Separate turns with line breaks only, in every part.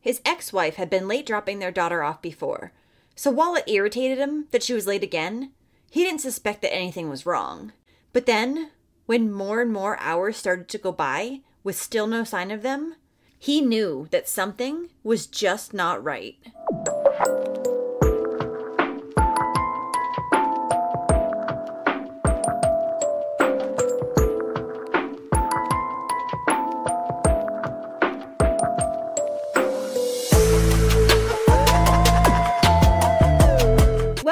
his ex wife had been late dropping their daughter off before, so while it irritated him that she was late again, he didn't suspect that anything was wrong. But then, when more and more hours started to go by with still no sign of them, he knew that something was just not right.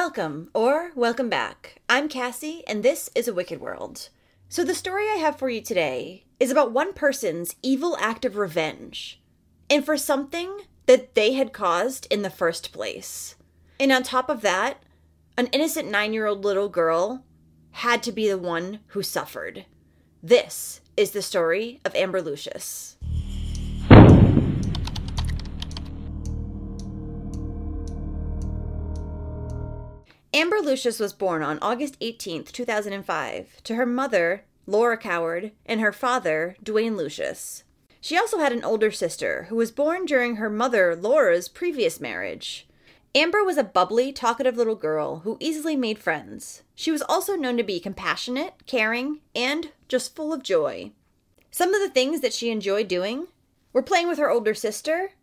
Welcome, or welcome back. I'm Cassie, and this is A Wicked World. So, the story I have for you today is about one person's evil act of revenge, and for something that they had caused in the first place. And on top of that, an innocent nine year old little girl had to be the one who suffered. This is the story of Amber Lucius. Amber Lucius was born on August 18th, 2005, to her mother, Laura Coward, and her father, Dwayne Lucius. She also had an older sister who was born during her mother, Laura's, previous marriage. Amber was a bubbly, talkative little girl who easily made friends. She was also known to be compassionate, caring, and just full of joy. Some of the things that she enjoyed doing were playing with her older sister,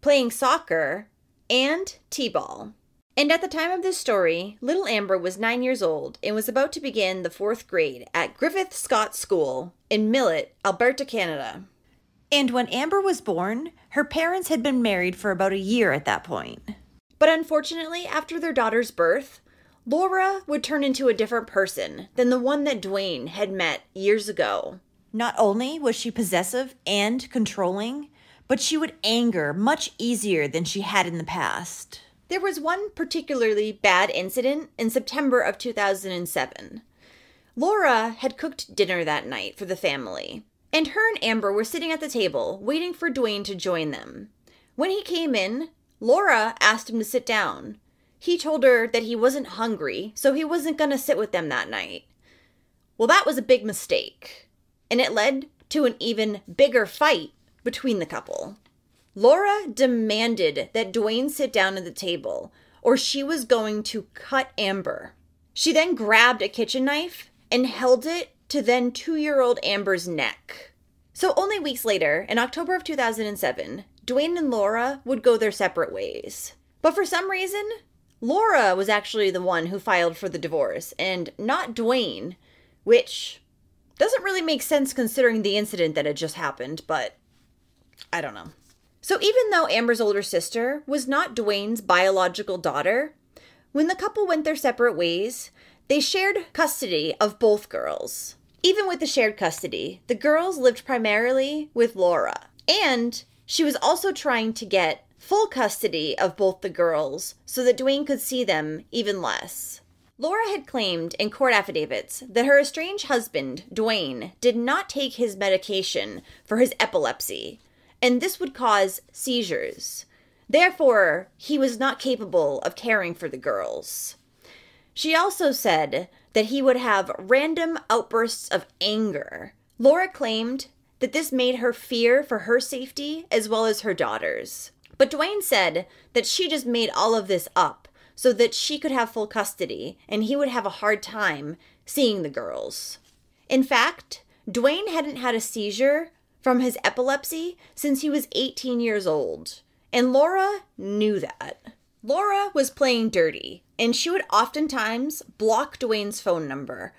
playing soccer, and t ball. And at the time of this story, little Amber was nine years old and was about to begin the fourth grade at Griffith Scott School in Millet, Alberta, Canada. And when Amber was born, her parents had been married for about a year at that point. But unfortunately, after their daughter's birth, Laura would turn into a different person than the one that Dwayne had met years ago. Not only was she possessive and controlling, but she would anger much easier than she had in the past. There was one particularly bad incident in September of 2007. Laura had cooked dinner that night for the family, and her and Amber were sitting at the table waiting for Dwayne to join them. When he came in, Laura asked him to sit down. He told her that he wasn't hungry, so he wasn't going to sit with them that night. Well, that was a big mistake, and it led to an even bigger fight between the couple. Laura demanded that Dwayne sit down at the table, or she was going to cut Amber. She then grabbed a kitchen knife and held it to then two year old Amber's neck. So, only weeks later, in October of 2007, Dwayne and Laura would go their separate ways. But for some reason, Laura was actually the one who filed for the divorce and not Dwayne, which doesn't really make sense considering the incident that had just happened, but I don't know. So, even though Amber's older sister was not Dwayne's biological daughter, when the couple went their separate ways, they shared custody of both girls. Even with the shared custody, the girls lived primarily with Laura, and she was also trying to get full custody of both the girls so that Dwayne could see them even less. Laura had claimed in court affidavits that her estranged husband, Dwayne, did not take his medication for his epilepsy, and this would cause seizures. Therefore, he was not capable of caring for the girls. She also said that he would have random outbursts of anger. Laura claimed that this made her fear for her safety as well as her daughter's. But Dwayne said that she just made all of this up so that she could have full custody and he would have a hard time seeing the girls. In fact, Dwayne hadn't had a seizure from his epilepsy since he was 18 years old. And Laura knew that. Laura was playing dirty, and she would oftentimes block Dwayne's phone number.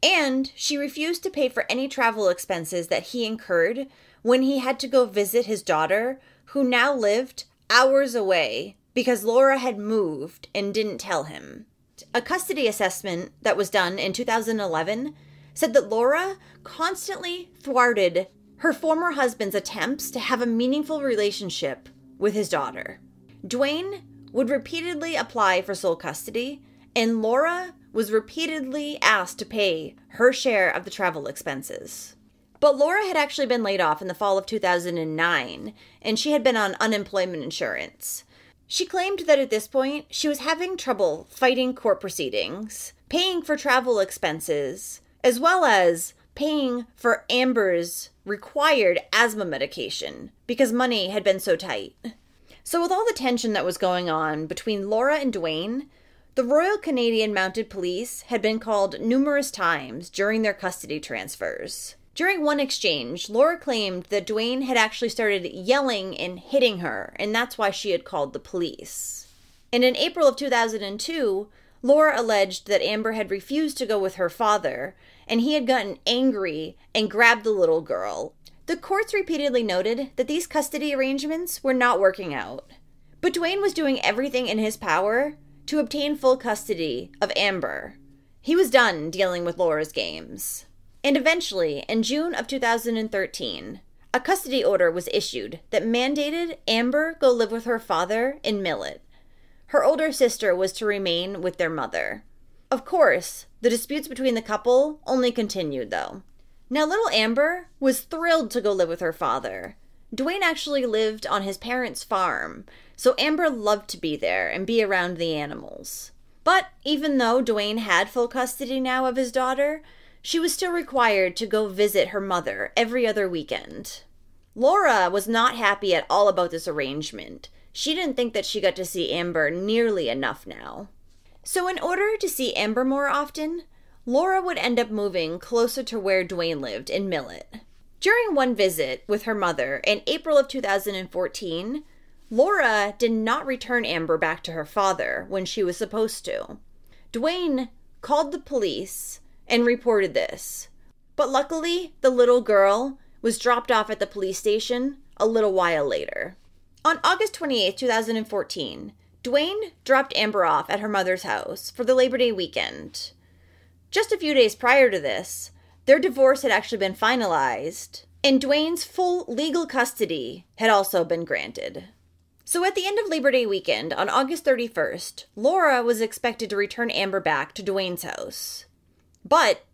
And she refused to pay for any travel expenses that he incurred when he had to go visit his daughter, who now lived hours away because Laura had moved and didn't tell him. A custody assessment that was done in 2011 said that Laura constantly thwarted her former husband's attempts to have a meaningful relationship with his daughter. Dwayne would repeatedly apply for sole custody, and Laura was repeatedly asked to pay her share of the travel expenses. But Laura had actually been laid off in the fall of 2009, and she had been on unemployment insurance. She claimed that at this point, she was having trouble fighting court proceedings, paying for travel expenses, as well as paying for Amber's required asthma medication because money had been so tight. So, with all the tension that was going on between Laura and Duane, the Royal Canadian Mounted Police had been called numerous times during their custody transfers. During one exchange, Laura claimed that Duane had actually started yelling and hitting her, and that's why she had called the police. And in April of 2002, Laura alleged that Amber had refused to go with her father, and he had gotten angry and grabbed the little girl. The courts repeatedly noted that these custody arrangements were not working out. But Duane was doing everything in his power to obtain full custody of Amber. He was done dealing with Laura's games. And eventually, in June of 2013, a custody order was issued that mandated Amber go live with her father in Millet. Her older sister was to remain with their mother. Of course, the disputes between the couple only continued, though. Now, little Amber was thrilled to go live with her father. Duane actually lived on his parents' farm, so Amber loved to be there and be around the animals. But even though Duane had full custody now of his daughter, she was still required to go visit her mother every other weekend. Laura was not happy at all about this arrangement. She didn't think that she got to see Amber nearly enough now. So, in order to see Amber more often, Laura would end up moving closer to where Dwayne lived in Millet. During one visit with her mother in April of 2014, Laura did not return Amber back to her father when she was supposed to. Dwayne called the police and reported this. But luckily, the little girl was dropped off at the police station a little while later. On August 28, 2014, Duane dropped Amber off at her mother's house for the Labor Day weekend. Just a few days prior to this, their divorce had actually been finalized, and Duane's full legal custody had also been granted. So at the end of Labor Day weekend, on August 31st, Laura was expected to return Amber back to Duane's house. But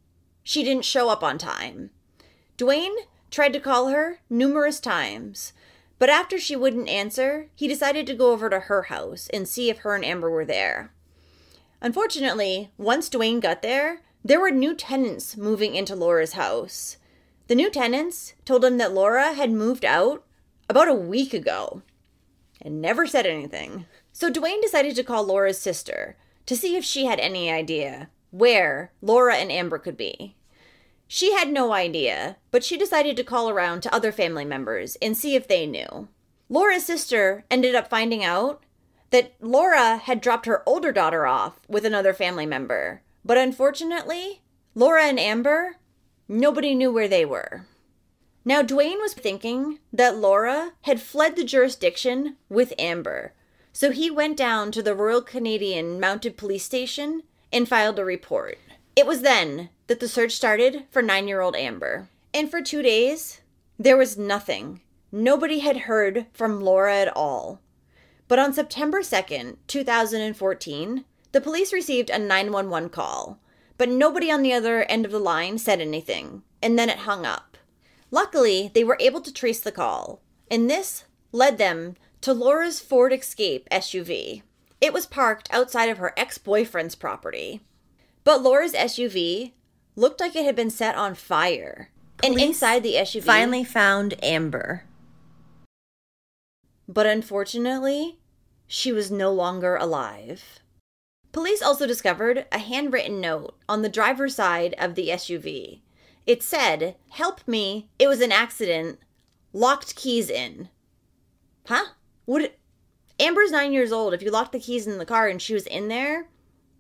she didn't show up on time. Duane tried to call her numerous times, but after she wouldn't answer, he decided to go over to her house and see if her and Amber were there. Unfortunately, once Dwayne got there, there were new tenants moving into Laura's house. The new tenants told him that Laura had moved out about a week ago and never said anything. So Dwayne decided to call Laura's sister to see if she had any idea where Laura and Amber could be. She had no idea, but she decided to call around to other family members and see if they knew. Laura's sister ended up finding out that Laura had dropped her older daughter off with another family member. But unfortunately, Laura and Amber, nobody knew where they were. Now, Duane was thinking that Laura had fled the jurisdiction with Amber, so he went down to the Royal Canadian Mounted Police Station and filed a report. It was then that the search started for nine year old Amber. And for two days, there was nothing. Nobody had heard from Laura at all. But on September 2nd, 2014, the police received a 911 call, but nobody on the other end of the line said anything, and then it hung up. Luckily, they were able to trace the call, and this led them to Laura's Ford Escape SUV. It was parked outside of her ex boyfriend's property. But Laura's SUV looked like it had been set on fire. Police and inside the SUV
finally found Amber.
But unfortunately, she was no longer alive. Police also discovered a handwritten note on the driver's side of the SUV. It said, Help me, it was an accident. Locked keys in. Huh? Would Amber's nine years old. If you locked the keys in the car and she was in there,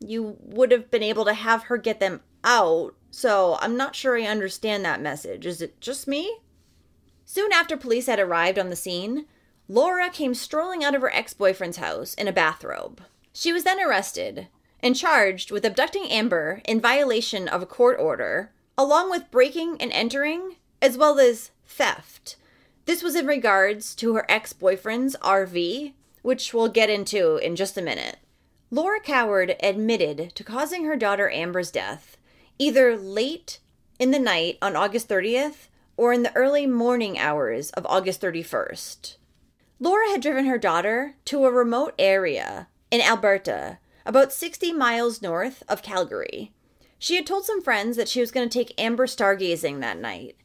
you would have been able to have her get them out. So I'm not sure I understand that message. Is it just me? Soon after police had arrived on the scene, Laura came strolling out of her ex boyfriend's house in a bathrobe. She was then arrested and charged with abducting Amber in violation of a court order, along with breaking and entering, as well as theft. This was in regards to her ex boyfriend's RV, which we'll get into in just a minute. Laura Coward admitted to causing her daughter Amber's death either late in the night on August 30th or in the early morning hours of August 31st. Laura had driven her daughter to a remote area in Alberta, about 60 miles north of Calgary. She had told some friends that she was going to take Amber stargazing that night,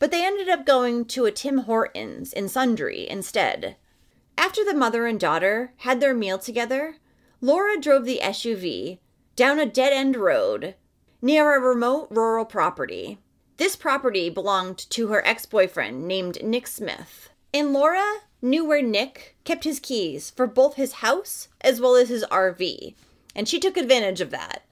but they ended up going to a Tim Hortons in Sundre instead. After the mother and daughter had their meal together, Laura drove the SUV down a dead end road near a remote rural property. This property belonged to her ex boyfriend named Nick Smith. And Laura knew where Nick kept his keys for both his house as well as his RV. And she took advantage of that.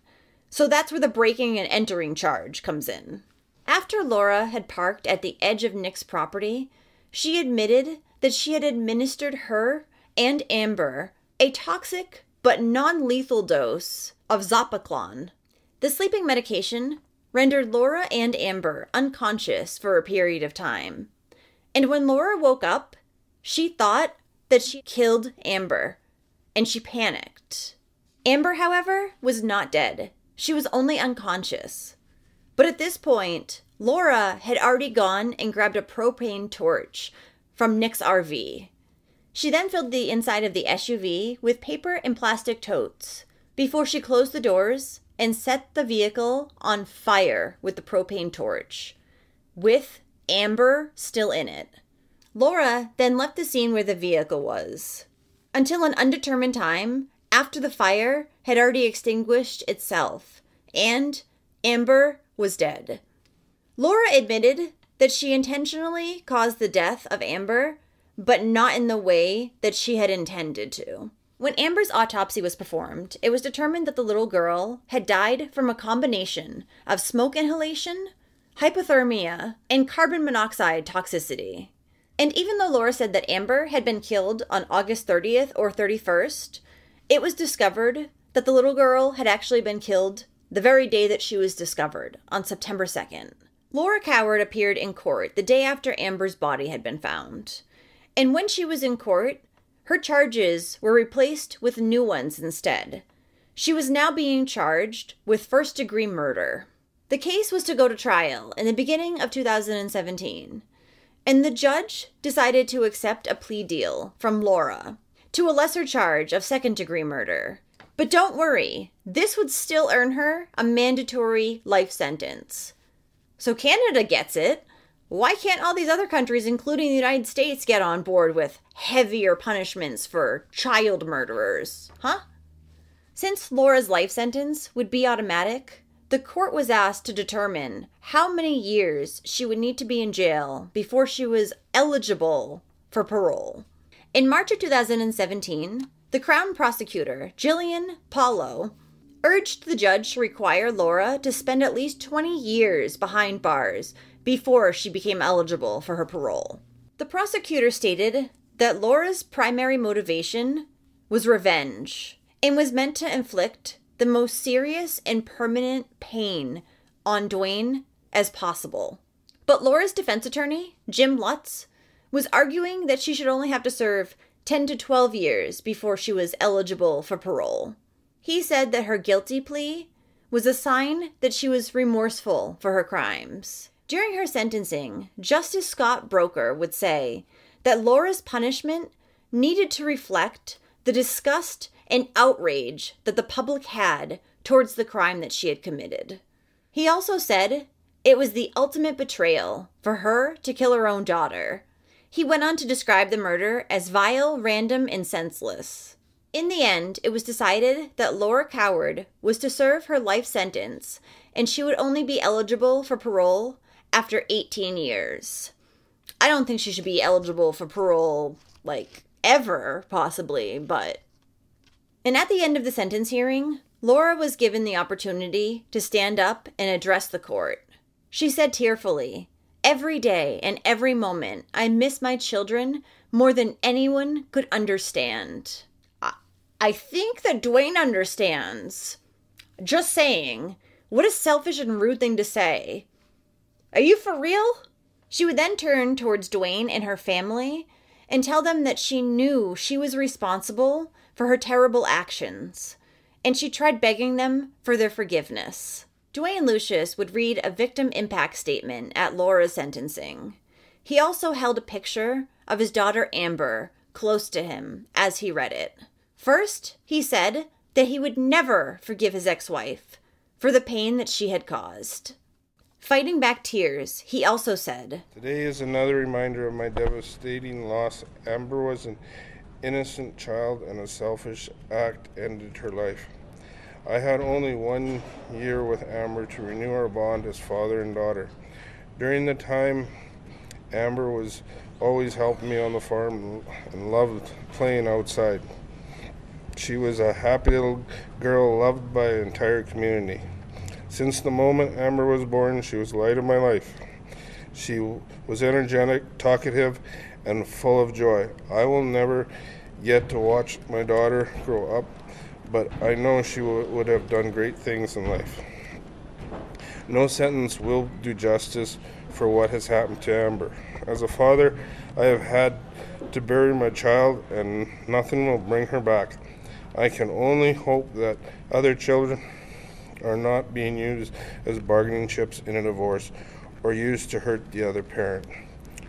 So that's where the breaking and entering charge comes in. After Laura had parked at the edge of Nick's property, she admitted that she had administered her and Amber a toxic but non lethal dose of Zopiclone. The sleeping medication rendered Laura and Amber unconscious for a period of time. And when Laura woke up, she thought that she killed Amber, and she panicked. Amber, however, was not dead. She was only unconscious. But at this point, Laura had already gone and grabbed a propane torch from Nick's RV. She then filled the inside of the SUV with paper and plastic totes before she closed the doors and set the vehicle on fire with the propane torch, with Amber still in it. Laura then left the scene where the vehicle was until an undetermined time after the fire had already extinguished itself and Amber was dead. Laura admitted that she intentionally caused the death of Amber, but not in the way that she had intended to. When Amber's autopsy was performed, it was determined that the little girl had died from a combination of smoke inhalation, hypothermia, and carbon monoxide toxicity. And even though Laura said that Amber had been killed on August 30th or 31st, it was discovered that the little girl had actually been killed the very day that she was discovered, on September 2nd. Laura Coward appeared in court the day after Amber's body had been found. And when she was in court, her charges were replaced with new ones instead. She was now being charged with first degree murder. The case was to go to trial in the beginning of 2017, and the judge decided to accept a plea deal from Laura to a lesser charge of second degree murder. But don't worry, this would still earn her a mandatory life sentence. So Canada gets it. Why can't all these other countries, including the United States, get on board with heavier punishments for child murderers? Huh? Since Laura's life sentence would be automatic, the court was asked to determine how many years she would need to be in jail before she was eligible for parole. In March of 2017, the Crown prosecutor, Jillian Paulo, urged the judge to require Laura to spend at least 20 years behind bars before she became eligible for her parole. The prosecutor stated that Laura's primary motivation was revenge and was meant to inflict the most serious and permanent pain on Duane as possible. But Laura's defense attorney, Jim Lutz, was arguing that she should only have to serve 10 to 12 years before she was eligible for parole. He said that her guilty plea was a sign that she was remorseful for her crimes. During her sentencing, Justice Scott Brooker would say that Laura's punishment needed to reflect the disgust and outrage that the public had towards the crime that she had committed. He also said it was the ultimate betrayal for her to kill her own daughter. He went on to describe the murder as vile, random, and senseless. In the end, it was decided that Laura Coward was to serve her life sentence and she would only be eligible for parole after 18 years. I don't think she should be eligible for parole, like, ever, possibly, but. And at the end of the sentence hearing, Laura was given the opportunity to stand up and address the court. She said tearfully, Every day and every moment, I miss my children more than anyone could understand. I think that Duane understands. Just saying. What a selfish and rude thing to say. Are you for real? She would then turn towards Duane and her family and tell them that she knew she was responsible for her terrible actions, and she tried begging them for their forgiveness. Duane Lucius would read a victim impact statement at Laura's sentencing. He also held a picture of his daughter Amber close to him as he read it. First, he said that he would never forgive his ex wife for the pain that she had caused. Fighting back tears, he also said,
Today is another reminder of my devastating loss. Amber was an innocent child and a selfish act ended her life. I had only one year with Amber to renew our bond as father and daughter. During the time, Amber was always helping me on the farm and loved playing outside. She was a happy little girl loved by the entire community. Since the moment Amber was born, she was the light of my life. She was energetic, talkative, and full of joy. I will never get to watch my daughter grow up, but I know she w- would have done great things in life. No sentence will do justice for what has happened to Amber. As a father, I have had to bury my child, and nothing will bring her back. I can only hope that other children are not being used as bargaining chips in a divorce or used to hurt the other parent.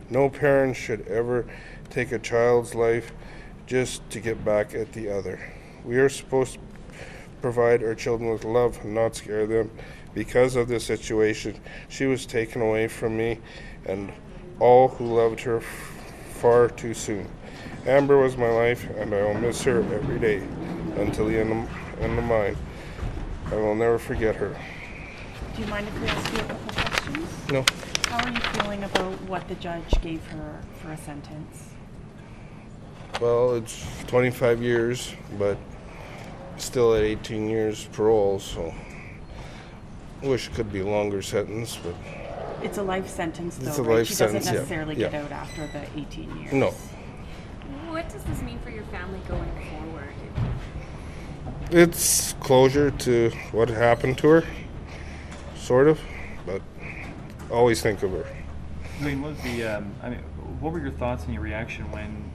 No parent should ever take a child's life just to get back at the other. We are supposed to provide our children with love, not scare them. Because of this situation, she was taken away from me and all who loved her far too soon. Amber was my life, and I will miss her every day until the end of, end of mine. I will never forget her.
Do you mind if we ask you a couple questions?
No.
How are you feeling about what the judge gave her for a sentence?
Well, it's 25 years, but still at 18 years parole, so I wish it could be a longer sentence, but
It's a life sentence, though,
It's a
right?
life
she
sentence, yeah.
doesn't necessarily get
Yeah.
out after the 18 years.
no.
What does this mean for your family going forward?
It's closure to what happened to her, sort of, but always think of her.
I mean, what was the? Um, I mean, what were your thoughts and your reaction when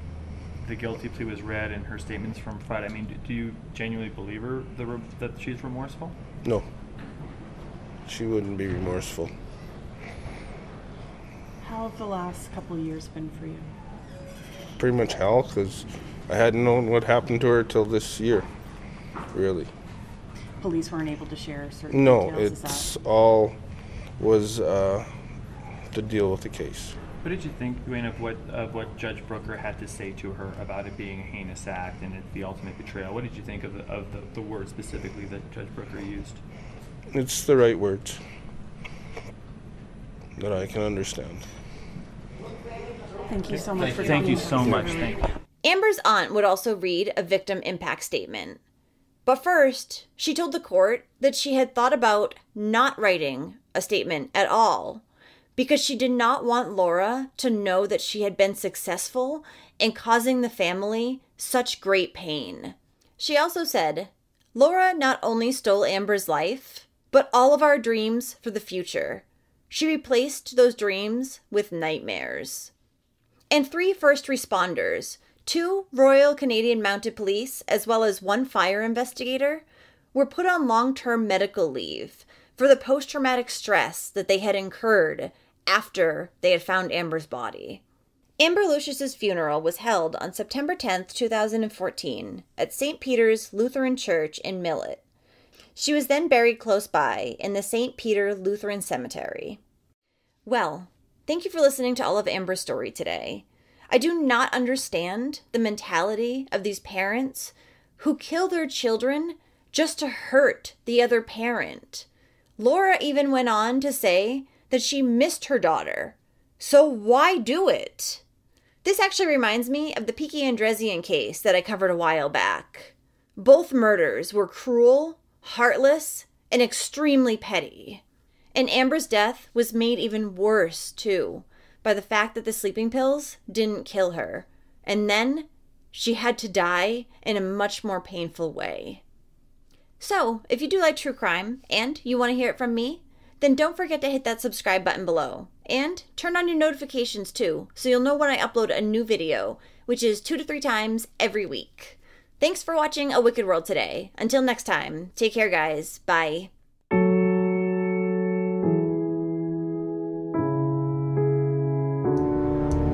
the guilty plea was read and her statements from Friday? I mean, do, do you genuinely believe her the, that she's remorseful?
No. She wouldn't be remorseful.
How have the last couple of years been for you?
Pretty much hell, because I hadn't known what happened to her till this year, really.
Police weren't able to share certain
No,
details. is
it's
that-
all was uh, to deal with the case.
What did you think, Dwayne, of what of what Judge Brooker had to say to her about it being a heinous act and it, the ultimate betrayal? What did you think of the, of the, the words specifically that Judge Brooker used?
It's the right words that I can understand.
Thank you so much for
Thank you so much.
Really-
Thank you.
Amber's aunt would also read a victim impact statement. But first, she told the court that she had thought about not writing a statement at all because she did not want Laura to know that she had been successful in causing the family such great pain. She also said, Laura not only stole Amber's life, but all of our dreams for the future. She replaced those dreams with nightmares and three first responders, two Royal Canadian Mounted Police, as well as one fire investigator, were put on long term medical leave for the post traumatic stress that they had incurred after they had found Amber's body. Amber Lucius's funeral was held on September 10, 2014, at St. Peter's Lutheran Church in Millet. She was then buried close by in the St. Peter Lutheran Cemetery. Well, thank you for listening to all of Amber's story today. I do not understand the mentality of these parents who kill their children just to hurt the other parent. Laura even went on to say that she missed her daughter. So why do it? This actually reminds me of the Peaky Andresian case that I covered a while back. Both murders were cruel, heartless, and extremely petty. And Amber's death was made even worse, too, by the fact that the sleeping pills didn't kill her. And then she had to die in a much more painful way. So, if you do like true crime and you want to hear it from me, then don't forget to hit that subscribe button below. And turn on your notifications too, so you'll know when I upload a new video, which is two to three times every week. Thanks for watching A Wicked World today. Until next time, take care, guys. Bye.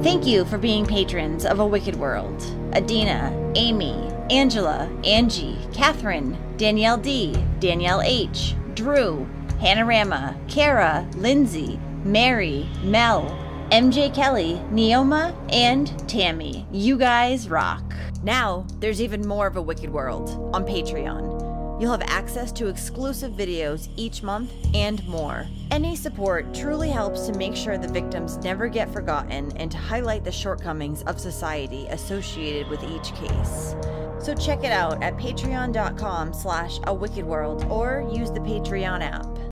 Thank you for being patrons of A Wicked World. Adina, Amy, Angela, Angie, Catherine, Danielle D, Danielle H, Drew, Hanorama, Kara, Lindsay, Mary, Mel, MJ Kelly, Neoma, and Tammy. You guys rock. Now, there's even more of a Wicked World on Patreon. You'll have access to exclusive videos each month and more. Any support truly helps to make sure the victims never get forgotten and to highlight the shortcomings of society associated with each case. So check it out at patreon.com slash a wicked world or use the Patreon app.